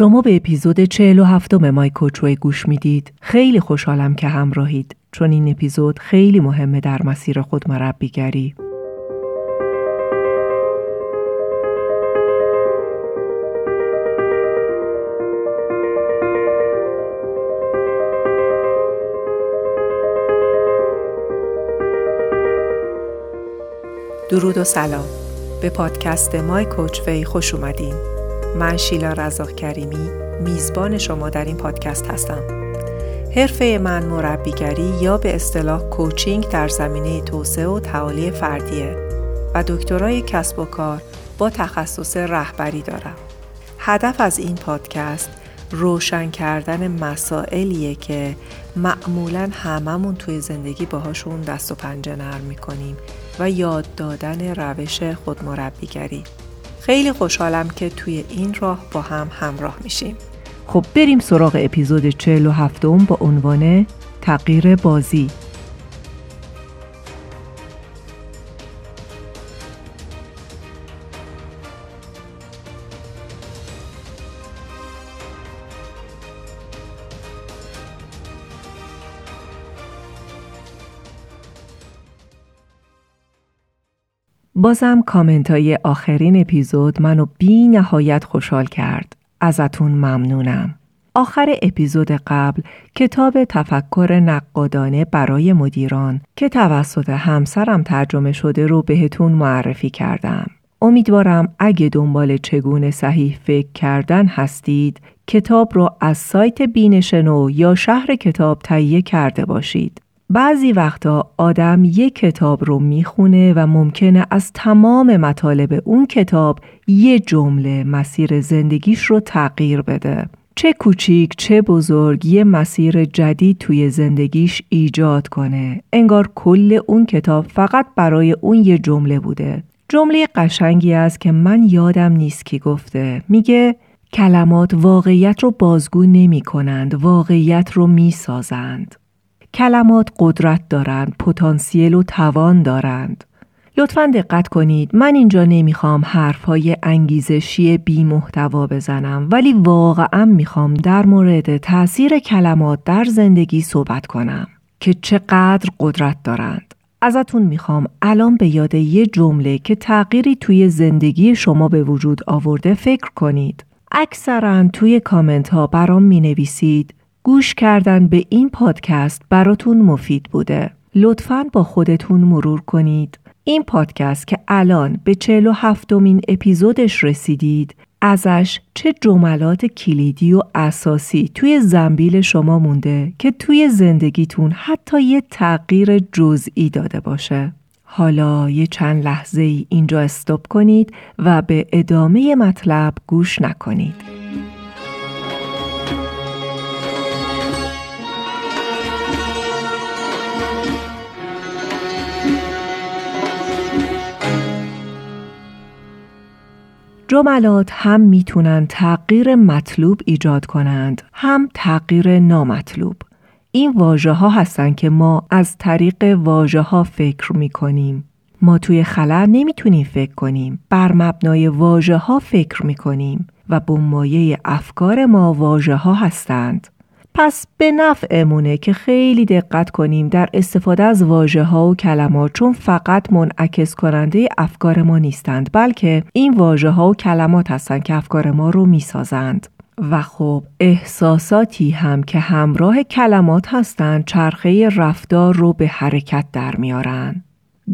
شما به اپیزود 47 مای کوچوی گوش می‌دید. خیلی خوشحالم که همراهید چون این اپیزود خیلی مهمه در مسیر خود مربیگری. درود و سلام به پادکست مای کوچوی خوش اومدین من شیلا رزاق کریمی میزبان شما در این پادکست هستم. حرفه من مربیگری یا به اصطلاح کوچینگ در زمینه توسعه و تعالی فردیه و دکترای کسب و کار با تخصص رهبری دارم. هدف از این پادکست روشن کردن مسائلیه که معمولا هممون توی زندگی باهاشون دست و پنجه نرم می‌کنیم و یاد دادن روش خودمربیگری. خیلی خوشحالم که توی این راه با هم همراه میشیم. خب بریم سراغ اپیزود 47 با عنوان تغییر بازی. بازم کامنت های آخرین اپیزود منو بی نهایت خوشحال کرد. ازتون ممنونم. آخر اپیزود قبل کتاب تفکر نقادانه برای مدیران که توسط همسرم ترجمه شده رو بهتون معرفی کردم. امیدوارم اگه دنبال چگونه صحیح فکر کردن هستید کتاب رو از سایت بینشنو یا شهر کتاب تهیه کرده باشید. بعضی وقتا آدم یک کتاب رو می‌خونه و ممکنه از تمام مطالب اون کتاب یه جمله مسیر زندگیش رو تغییر بده. چه کوچیک چه بزرگ یه مسیر جدید توی زندگیش ایجاد کنه. انگار کل اون کتاب فقط برای اون یه جمله بوده. جمله قشنگی است که من یادم نیست کی گفته. میگه کلمات واقعیت رو بازگو نمی کنند. واقعیت رو می سازند. کلمات قدرت دارند، پتانسیل و توان دارند. لطفا دقت کنید من اینجا نمی‌خوام حرفهای انگیزشی بی محتوا بزنم ولی واقعا می‌خوام در مورد تاثیر کلمات در زندگی صحبت کنم که چقدر قدرت دارند. ازتون می‌خوام الان به یاد یه جمله که تغییری توی زندگی شما به وجود آورده فکر کنید. اکثرا توی کامنت ها برام می نویسید گوش کردن به این پادکست براتون مفید بوده. لطفاً با خودتون مرور کنید. این پادکست که الان به 47 مین اپیزودش رسیدید ازش چه جملات کلیدی و اساسی توی زنبیل شما مونده که توی زندگیتون حتی یه تغییر جزئی داده باشه. حالا یه چند لحظه ای اینجا استوب کنید و به ادامه مطلب گوش نکنید. جملات هم می‌تونن تغییر مطلوب ایجاد کنند هم تغییر نامطلوب این واژه ها هستن که ما از طریق واژه ها فکر می کنیم. ما توی خلا نمی‌تونیم فکر کنیم. بر مبنای واژه ها فکر می کنیم و بنمایه افکار ما واژه ها هستند. پس به نفعمونه که خیلی دقت کنیم در استفاده از واژه ها و کلمات چون فقط منعکس کننده افکار ما نیستند بلکه این واژه ها و کلمات هستند که افکار ما رو می‌سازند. و خب احساساتی هم که همراه کلمات هستند چرخه رفتار رو به حرکت در میارن.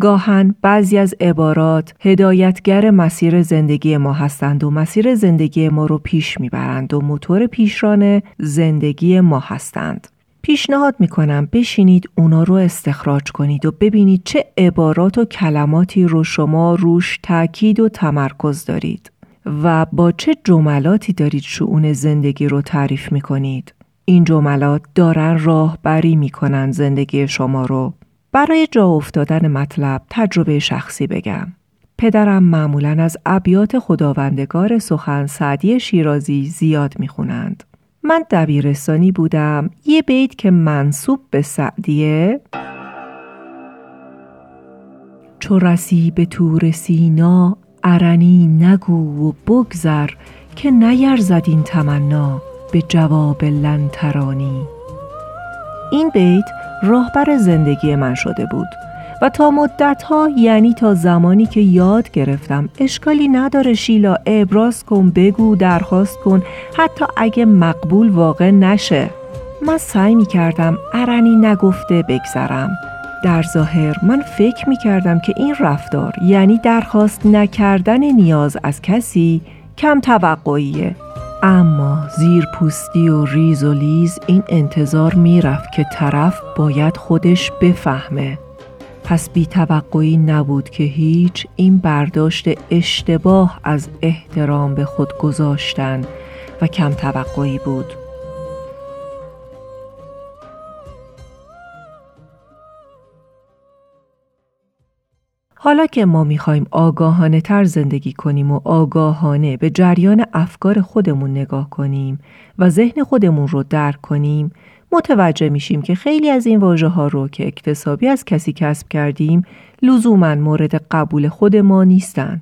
گاهن بعضی از عبارات هدایتگر مسیر زندگی ما هستند و مسیر زندگی ما رو پیش می‌برند و موتور پیشران زندگی ما هستند. پیشنهاد می‌کنم بشینید اونا رو استخراج کنید و ببینید چه عبارات و کلماتی رو شما روش تاکید و تمرکز دارید و با چه جملاتی دارید شعون زندگی رو تعریف می‌کنید. این جملات دارن راهبری می‌کنن زندگی شما رو برای جا افتادن مطلب تجربه شخصی بگم. پدرم معمولا از ابیات خداوندگار سخن سعدی شیرازی زیاد می‌خونند. من دبیرستانی بودم یه بیت که منصوب به سعدیه چو رسی به تور سینا ارنی نگو و بگذر که نیرزد این تمنا به جواب لنترانی این بیت راهبر زندگی من شده بود و تا مدت ها یعنی تا زمانی که یاد گرفتم اشکالی نداره شیلا ابراز کن بگو درخواست کن حتی اگه مقبول واقع نشه. من سعی می کردم ارنی نگفته بگذرم. در ظاهر من فکر می کردم که این رفتار یعنی درخواست نکردن نیاز از کسی کم توقعیه. اما زیر پوستی و ریز و لیز این انتظار می‌رفت که طرف باید خودش بفهمه. پس بی توقعی نبود که هیچ این برداشت اشتباه از احترام به خود گذاشتن و کم توقعی بود. حالا که ما می‌خوایم آگاهانه تر زندگی کنیم و آگاهانه به جریان افکار خودمون نگاه کنیم و ذهن خودمون رو درک کنیم متوجه میشیم که خیلی از این واژه ها رو که اکتسابی از کسی کسب کردیم لزوما مورد قبول خود ما نیستن.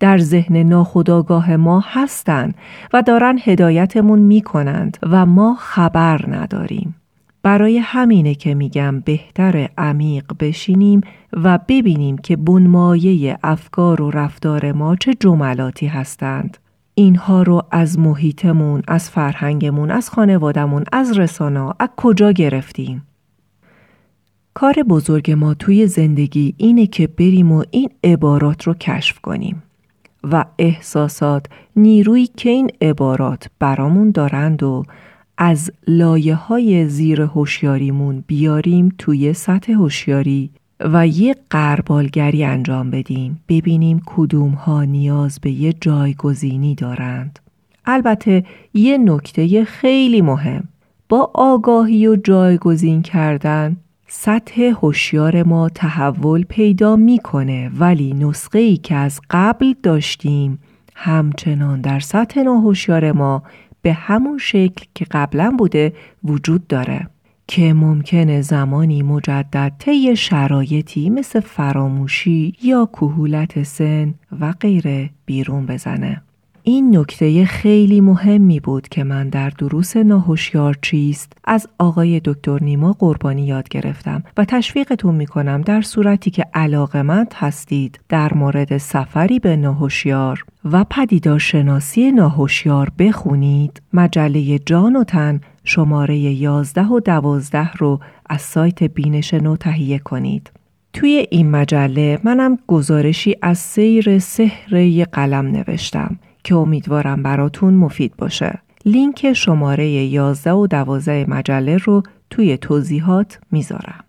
در ذهن ناخودآگاه ما هستند و دارن هدایتمون می‌کنند و ما خبر نداریم. برای همینه که میگم بهتر عمیق بشینیم و ببینیم که بنمایه افکار و رفتار ما چه جملاتی هستند. اینها رو از محیطمون، از فرهنگمون، از خانوادمون، از رسانه از کجا گرفتیم؟ کار بزرگ ما توی زندگی اینه که بریم و این عبارات رو کشف کنیم و احساسات نیرویی که این عبارات برامون دارند و از لایه های زیر هوشیاریمون بیاریم توی سطح هوشیاری و یه قربالگری انجام بدیم. ببینیم کدوم ها نیاز به یه جایگزینی دارند. البته یه نکته خیلی مهم. با آگاهی و جایگزین کردن سطح هوشیار ما تحول پیدا می‌کنه ولی نسخه ای که از قبل داشتیم همچنان در سطح ناهوشیار ما به همون شکل که قبلا بوده وجود داره که ممکنه زمانی مجدد طی شرایطی مثل فراموشی یا کهولت سن و غیره بیرون بزنه. این نکته خیلی مهمی بود که من در دروس ناهوشیار چیست از آقای دکتر نیما قربانی یاد گرفتم و تشویقتون می‌کنم در صورتی که علاقمند هستید در مورد سفری به ناهوشیار و پدیدار شناسی ناهوشیار بخونید مجله جان و تن شماره 11 و 12 رو از سایت بینش نو تهیه کنید. توی این مجله منم گزارشی از سیر سحر قلم نوشتم که امیدوارم براتون مفید باشه. لینک شماره 11 و 12 مجله رو توی توضیحات می‌ذارم.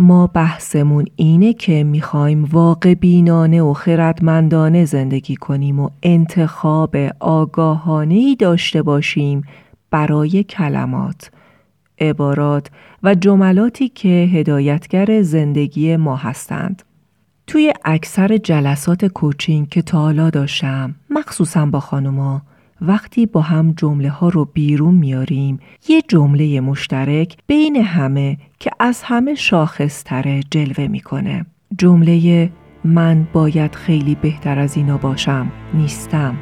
ما بحثمون اینه که می‌خوایم واقع بینانه و خردمندانه زندگی کنیم و انتخاب آگاهانه ای داشته باشیم برای کلمات، عبارات و جملاتی که هدایتگر زندگی ما هستند. توی اکثر جلسات کوچینگ که تا حالا داشتم مخصوصا با خانوما وقتی با هم جمله ها رو بیرون میاریم یه جمله مشترک بین همه که از همه شاخصتره جلوه می‌کنه جمله من باید خیلی بهتر از اینا باشم نیستم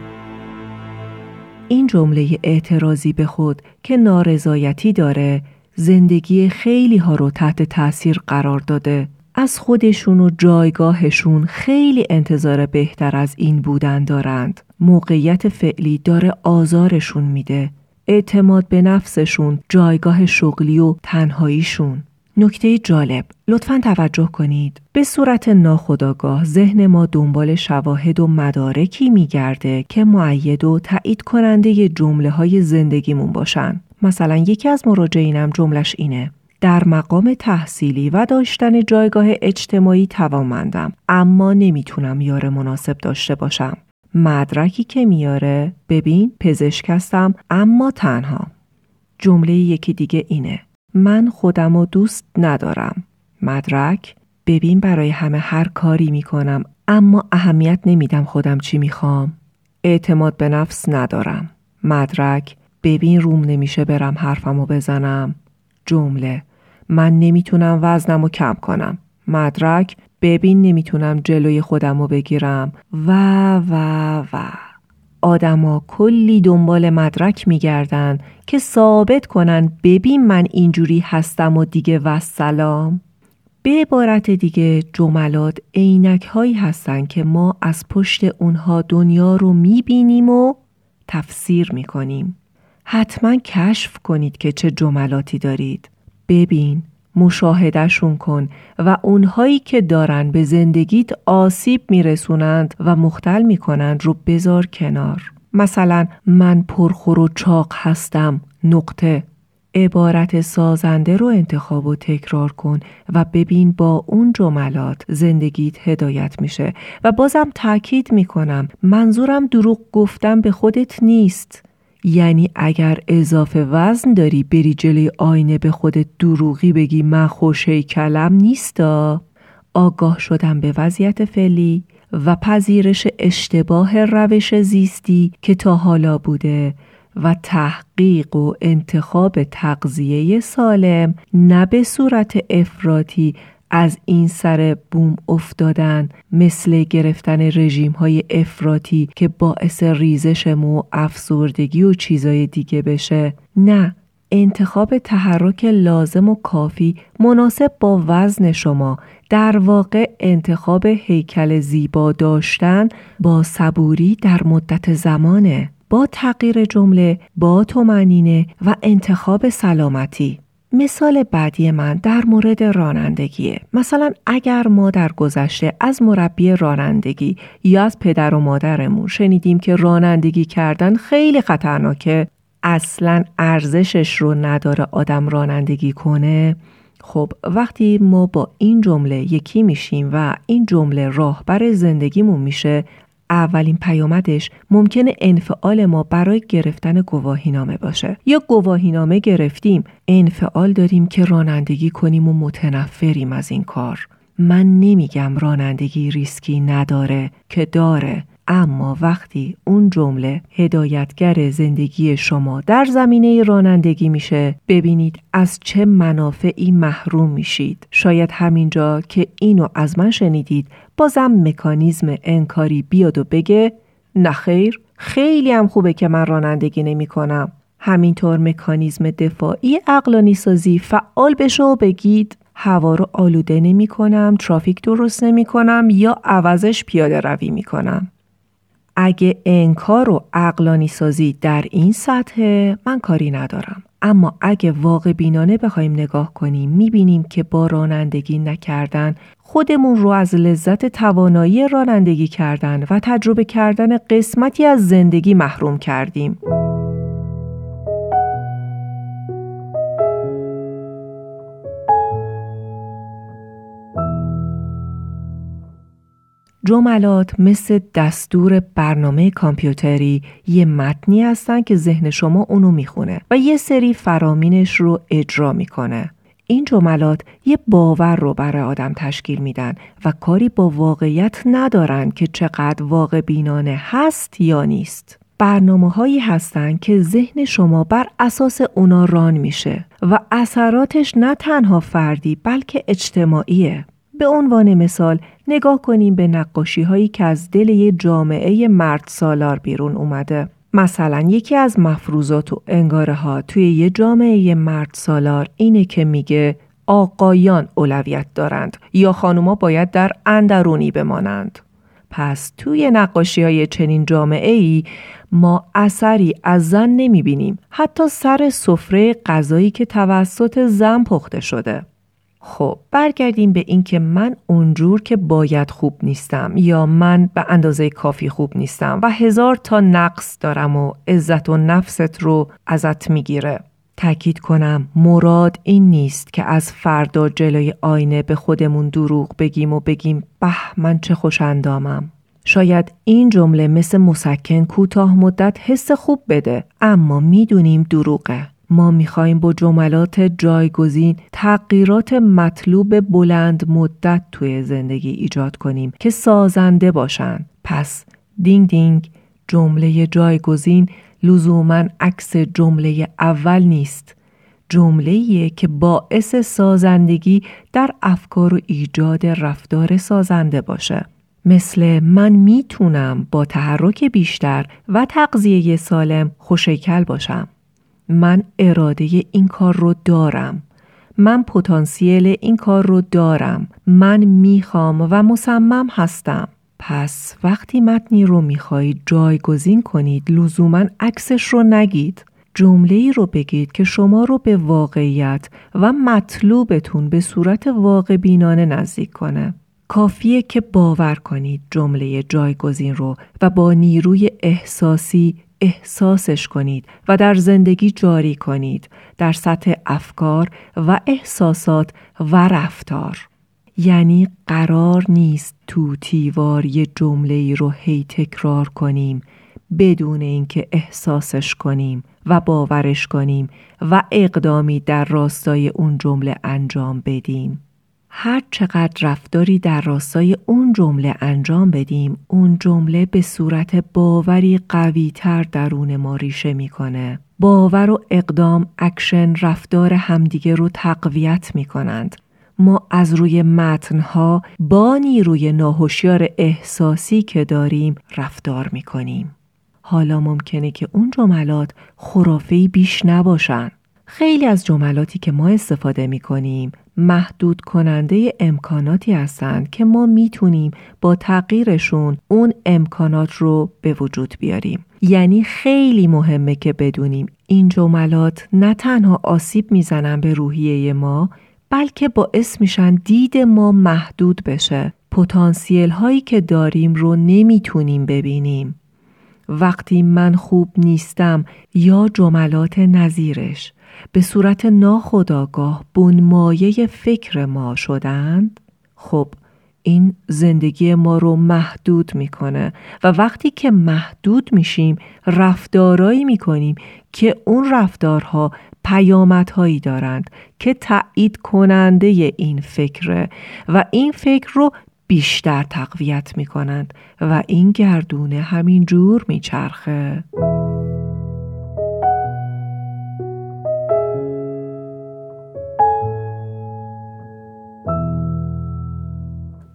این جمله اعتراضی به خود که نارضایتی داره زندگی خیلی ها رو تحت تاثیر قرار داده از خودشون و جایگاهشون خیلی انتظار بهتر از این بودن دارند. موقعیت فعلی داره آزارشون میده. اعتماد به نفسشون، جایگاه شغلی و تنهاییشون. نکته جالب لطفا توجه کنید. به صورت ناخداگاه ذهن ما دنبال شواهد و مدارکی میگرده که معید و تایید کننده جمله های زندگیمون باشن. مثلا یکی از مراجعینم جملش اینه در مقام تحصیلی و داشتن جایگاه اجتماعی توانمندم اما نمی‌تونم یار مناسب داشته باشم. مدرکی که میاره ببین پزشک هستم اما تنها. جمله یکی دیگه اینه من خودم و دوست ندارم. مدرک ببین برای همه هر کاری می‌کنم اما اهمیت نمیدم خودم چی می‌خوام. اعتماد به نفس ندارم. مدرک ببین روم نمیشه برم حرفمو بزنم. جمله من نمی‌تونم وزنم رو کم کنم. مدرک ببین نمی‌تونم جلوی خودم رو بگیرم. و و و. آدما کلی دنبال مدرک میگردن که ثابت کنن ببین من اینجوری هستم و دیگه و سلام. به عبارت دیگه جملات عینک هایی هستن که ما از پشت اونها دنیا رو می‌بینیم و تفسیر می‌کنیم. حتما کشف کنید که چه جملاتی دارید. ببین مشاهدهشون کن و اونهایی که دارن به زندگیت آسیب میرسونند و مختل می‌کنند رو بذار کنار. مثلا من پرخور و چاق هستم نقطه. عبارت سازنده رو انتخاب و تکرار کن و ببین با اون جملات زندگیت هدایت میشه. و بازم تاکید می‌کنم منظورم دروغ گفتم به خودت نیست. یعنی اگر اضافه وزن داری بری جلوی آینه به خودت دروغی بگی من خوشه کلم نیستا. آگاه شدم به وضعیت فعلی و پذیرش اشتباه روش زیستی که تا حالا بوده و تحقیق و انتخاب تغذیه سالم نه به صورت افراطی از این سر بوم افتادن مثل گرفتن رژیم های افراطی که باعث ریزش مو افسردگی و چیزای دیگه بشه. نه انتخاب تحرک لازم و کافی مناسب با وزن شما در واقع انتخاب هیکل زیبا داشتن با صبوری در مدت زمانه. با تغییر جمله با تومنینه و انتخاب سلامتی. مثال بعدی من در مورد رانندگیه. مثلا اگر ما در گذشته از مربی رانندگی یا از پدر و مادرمون شنیدیم که رانندگی کردن خیلی خطرناکه اصلا ارزشش رو نداره آدم رانندگی کنه خب وقتی ما با این جمله یکی میشیم و این جمله راهبر زندگیمون میشه اولین پیامدش ممکنه انفعال ما برای گرفتن گواهینامه باشه. یا گواهینامه گرفتیم انفعال داریم که رانندگی کنیم و متنفریم از این کار. من نمیگم رانندگی ریسکی نداره که داره. اما وقتی اون جمله هدایتگر زندگی شما در زمینه رانندگی میشه ببینید از چه منافعی محروم میشید شاید همینجا که اینو از من شنیدید بازم مکانیزم انکاری بیاد و بگه نخیر خیلی هم خوبه که من رانندگی نمی کنم همینطور مکانیزم دفاعی اقلانی سازی فعال بشه و بگید هوا رو آلوده نمی کنم، ترافیک درست نمی کنم یا عوضش پیاده روی می کنم. اگه انکار و اقلانی سازی در این سطح من کاری ندارم اما اگه واقع بینانه بخوایم نگاه کنیم می‌بینیم که با رانندگی نکردن خودمون رو از لذت توانایی رانندگی کردن و تجربه کردن قسمتی از زندگی محروم کردیم. جملات مثل دستور برنامه کامپیوتری یه متنی هستن که ذهن شما اونو می‌خونه و یه سری فرامینش رو اجرا می‌کنه. این جملات یه باور رو برای آدم تشکیل میدن و کاری با واقعیت ندارن که چقدر واقع بینانه هست یا نیست. برنامه هایی هستن که ذهن شما بر اساس اونا ران میشه و اثراتش نه تنها فردی بلکه اجتماعیه. به عنوان مثال نگاه کنیم به نقاشی هایی که از دل یه جامعه مرد سالار بیرون اومده. مثلا یکی از مفروضات و انگاره ها توی یه جامعه مرد سالار اینه که میگه آقایان اولویت دارند یا خانوما باید در اندرونی بمانند. پس توی نقاشی های چنین جامعه ای ما اثری از زن نمی بینیم حتی سر سفره غذایی که توسط زن پخته شده. خب برگردیم به اینکه من اونجور که باید خوب نیستم یا من به اندازه کافی خوب نیستم و هزار تا نقص دارم و عزت و نفست رو ازت می‌گیره. تأکید کنم مراد این نیست که از فردا جلوی آینه به خودمون دروغ بگیم و بگیم به من چه خوش اندامم شاید این جمله مثل مسکن کوتاه مدت حس خوب بده اما می‌دونیم دروغه. ما می‌خواهیم با جملات جایگزین تغییرات مطلوب بلند مدت توی زندگی ایجاد کنیم که سازنده باشند. پس دینگ دینگ جمله جایگزین لزوما عکس جمله اول نیست. جمله که باعث سازندگی در افکار و ایجاد رفتار سازنده باشه مثل من می‌تونم با تحرک بیشتر و تغذیه سالم خوشیکل باشم من اراده این کار رو دارم. من پتانسیل این کار رو دارم. من می‌خوام و مصمم هستم. پس وقتی متنی رو می‌خواهید جایگزین کنید لزوما عکسش رو نگید. جمله ای رو بگید که شما رو به واقعیت و مطلوبتون به صورت واقع بینانه نزدیک کنه. کافیه که باور کنید جمله جایگزین رو و با نیروی احساسی احساسش کنید و در زندگی جاری کنید در سطح افکار و احساسات و رفتار. یعنی قرار نیست طوطی‌وار یه جمله ای رو هی تکرار کنیم بدون اینکه احساسش کنیم و باورش کنیم و اقدامی در راستای اون جمله انجام بدیم. هر چقدر رفتاری در راستای اون جمله انجام بدیم اون جمله به صورت باوری قوی تر درون ما ریشه می‌کنه. باور و اقدام اکشن رفتار همدیگه رو تقویت می کنند. ما از روی متنها با نیروی ناهوشیار احساسی که داریم رفتار می کنیم. حالا ممکنه که اون جملات خرافهی بیش نباشن. خیلی از جملاتی که ما استفاده می کنیم محدود کننده امکاناتی هستند که ما می‌تونیم با تغییرشون اون امکانات رو به وجود بیاریم. یعنی خیلی مهمه که بدونیم این جملات نه تنها آسیب می‌زنن به روحیه ما بلکه باعث میشن دید ما محدود بشه. پتانسیل هایی که داریم رو نمی‌تونیم ببینیم. وقتی من خوب نیستم یا جملات نظیرش به صورت ناخداگاه بنمایه فکر ما شدند خب این زندگی ما رو محدود می‌کنه و وقتی که محدود میشیم رفتارایی می‌کنیم که اون رفتارها پیامدهایی دارند که تایید کننده این فکره و این فکر رو بیشتر تقویت می کنند و این گردونه همین جور می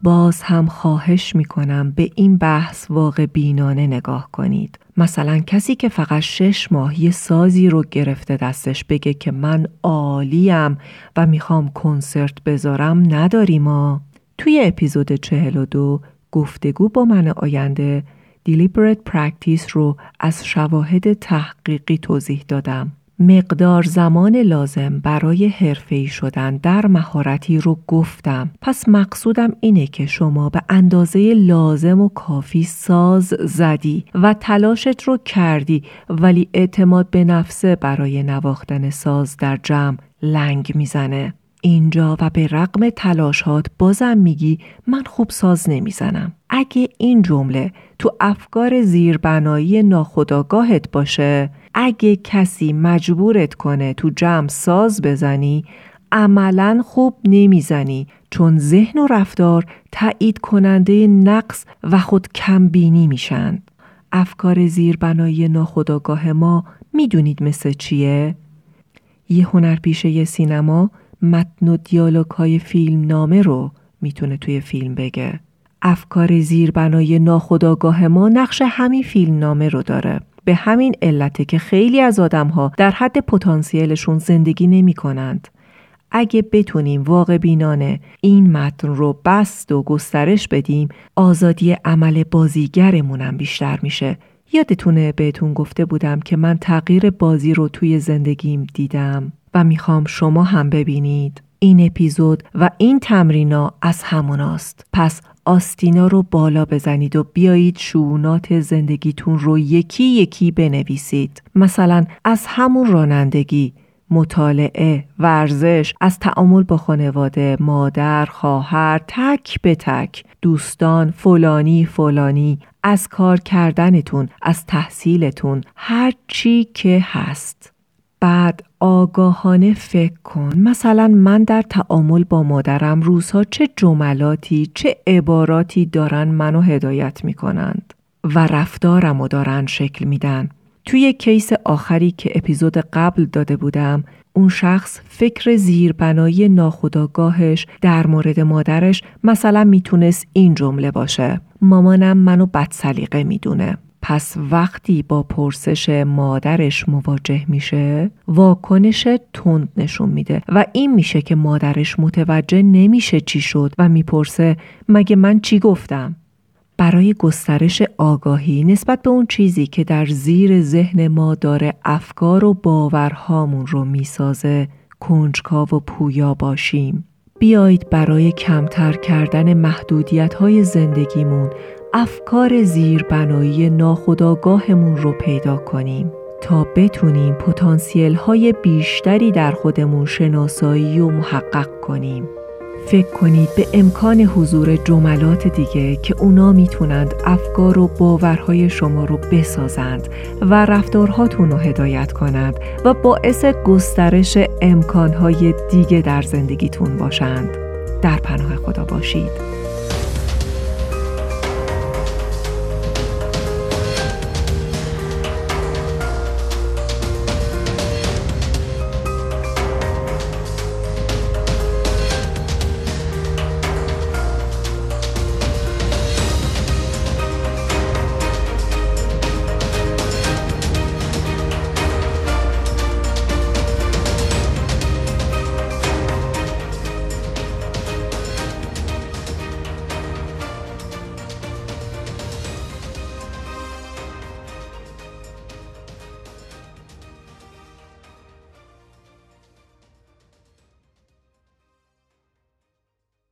باز هم خواهش می کنم به این بحث واقع بینانه نگاه کنید. مثلا کسی که فقط شش ماهی سازی رو گرفته دستش بگه که من عالیم و می‌خوام کنسرت بذارم نداریم ما. توی اپیزود 42 گفتگو با من آینده Deliberate Practice رو از شواهد تحقیقی توضیح دادم. مقدار زمان لازم برای حرفه‌ای شدن در مهارتی رو گفتم. پس مقصودم اینه که شما به اندازه لازم و کافی ساز زدی و تلاشت رو کردی ولی اعتماد به نفسه برای نواختن ساز در جمع لنگ می‌زنه. اینجا و به رقم تلاشات بازم میگی من خوب ساز نمی‌زنم. اگه این جمله تو افکار زیربنایی ناخداگاهت باشه اگه کسی مجبورت کنه تو جمع ساز بزنی عملا خوب نمی‌زنی چون ذهن و رفتار تایید کننده نقص و خود کمبینی میشن افکار زیربنایی ناخداگاه ما می‌دونید مثل چیه؟ یه هنرپیشه سینما متن و دیالوگ های فیلم نامه رو می‌تونه توی فیلم بگه. افکار زیربنای ناخداگاه ما نقش همین فیلم نامه رو داره. به همین علته که خیلی از آدم ها در حد پتانسیلشون زندگی نمی کنند. اگه بتونیم واقع بینانه این متن رو بست و گسترش بدیم آزادی عمل بازیگرمونم بیشتر میشه. یادتونه بهتون گفته بودم که من تغییر بازی رو توی زندگیم دیدم و می‌خوام شما هم ببینید. این اپیزود و این تمرینا از هموناست. پس آستینا رو بالا بزنید و بیایید شعونات زندگیتون رو یکی یکی بنویسید مثلا از همون رانندگی مطالعه، ورزش، از تعامل با خانواده، مادر، خواهر، تک به تک، دوستان، فلانی، فلانی، از کار کردنتون، از تحصیلتون، هر چی که هست. بعد آگاهانه فکر کن. مثلا من در تعامل با مادرم روزها چه جملاتی چه عباراتی دارن منو هدایت می‌کنند و رفتارم و دارن شکل میدن. توی کیس آخری که اپیزود قبل داده بودم اون شخص فکر زیربنایی ناخداگاهش در مورد مادرش مثلا می‌تونست این جمله باشه. مامانم منو بد سلیقه می‌دونه. پس وقتی با پرسش مادرش مواجه میشه واکنش تند نشون میده و این میشه که مادرش متوجه نمیشه چی شد و می‌پرسه مگه من چی گفتم؟ برای گسترش آگاهی نسبت به اون چیزی که در زیر ذهن ما داره افکار و باورهامون رو می‌سازه کنجکاو و پویا باشیم. بیایید برای کمتر کردن محدودیت های زندگیمون افکار زیربنایی ناخودآگاهمون رو پیدا کنیم تا بتونیم پتانسیل های بیشتری در خودمون شناسایی و محقق کنیم. فکر کنید به امکان حضور جملات دیگه که اونا می‌تونند افکار و باورهای شما رو بسازند و رفتارهاتون رو هدایت کنند و باعث گسترش امکانهای دیگه در زندگیتون باشند. در پناه خدا باشید.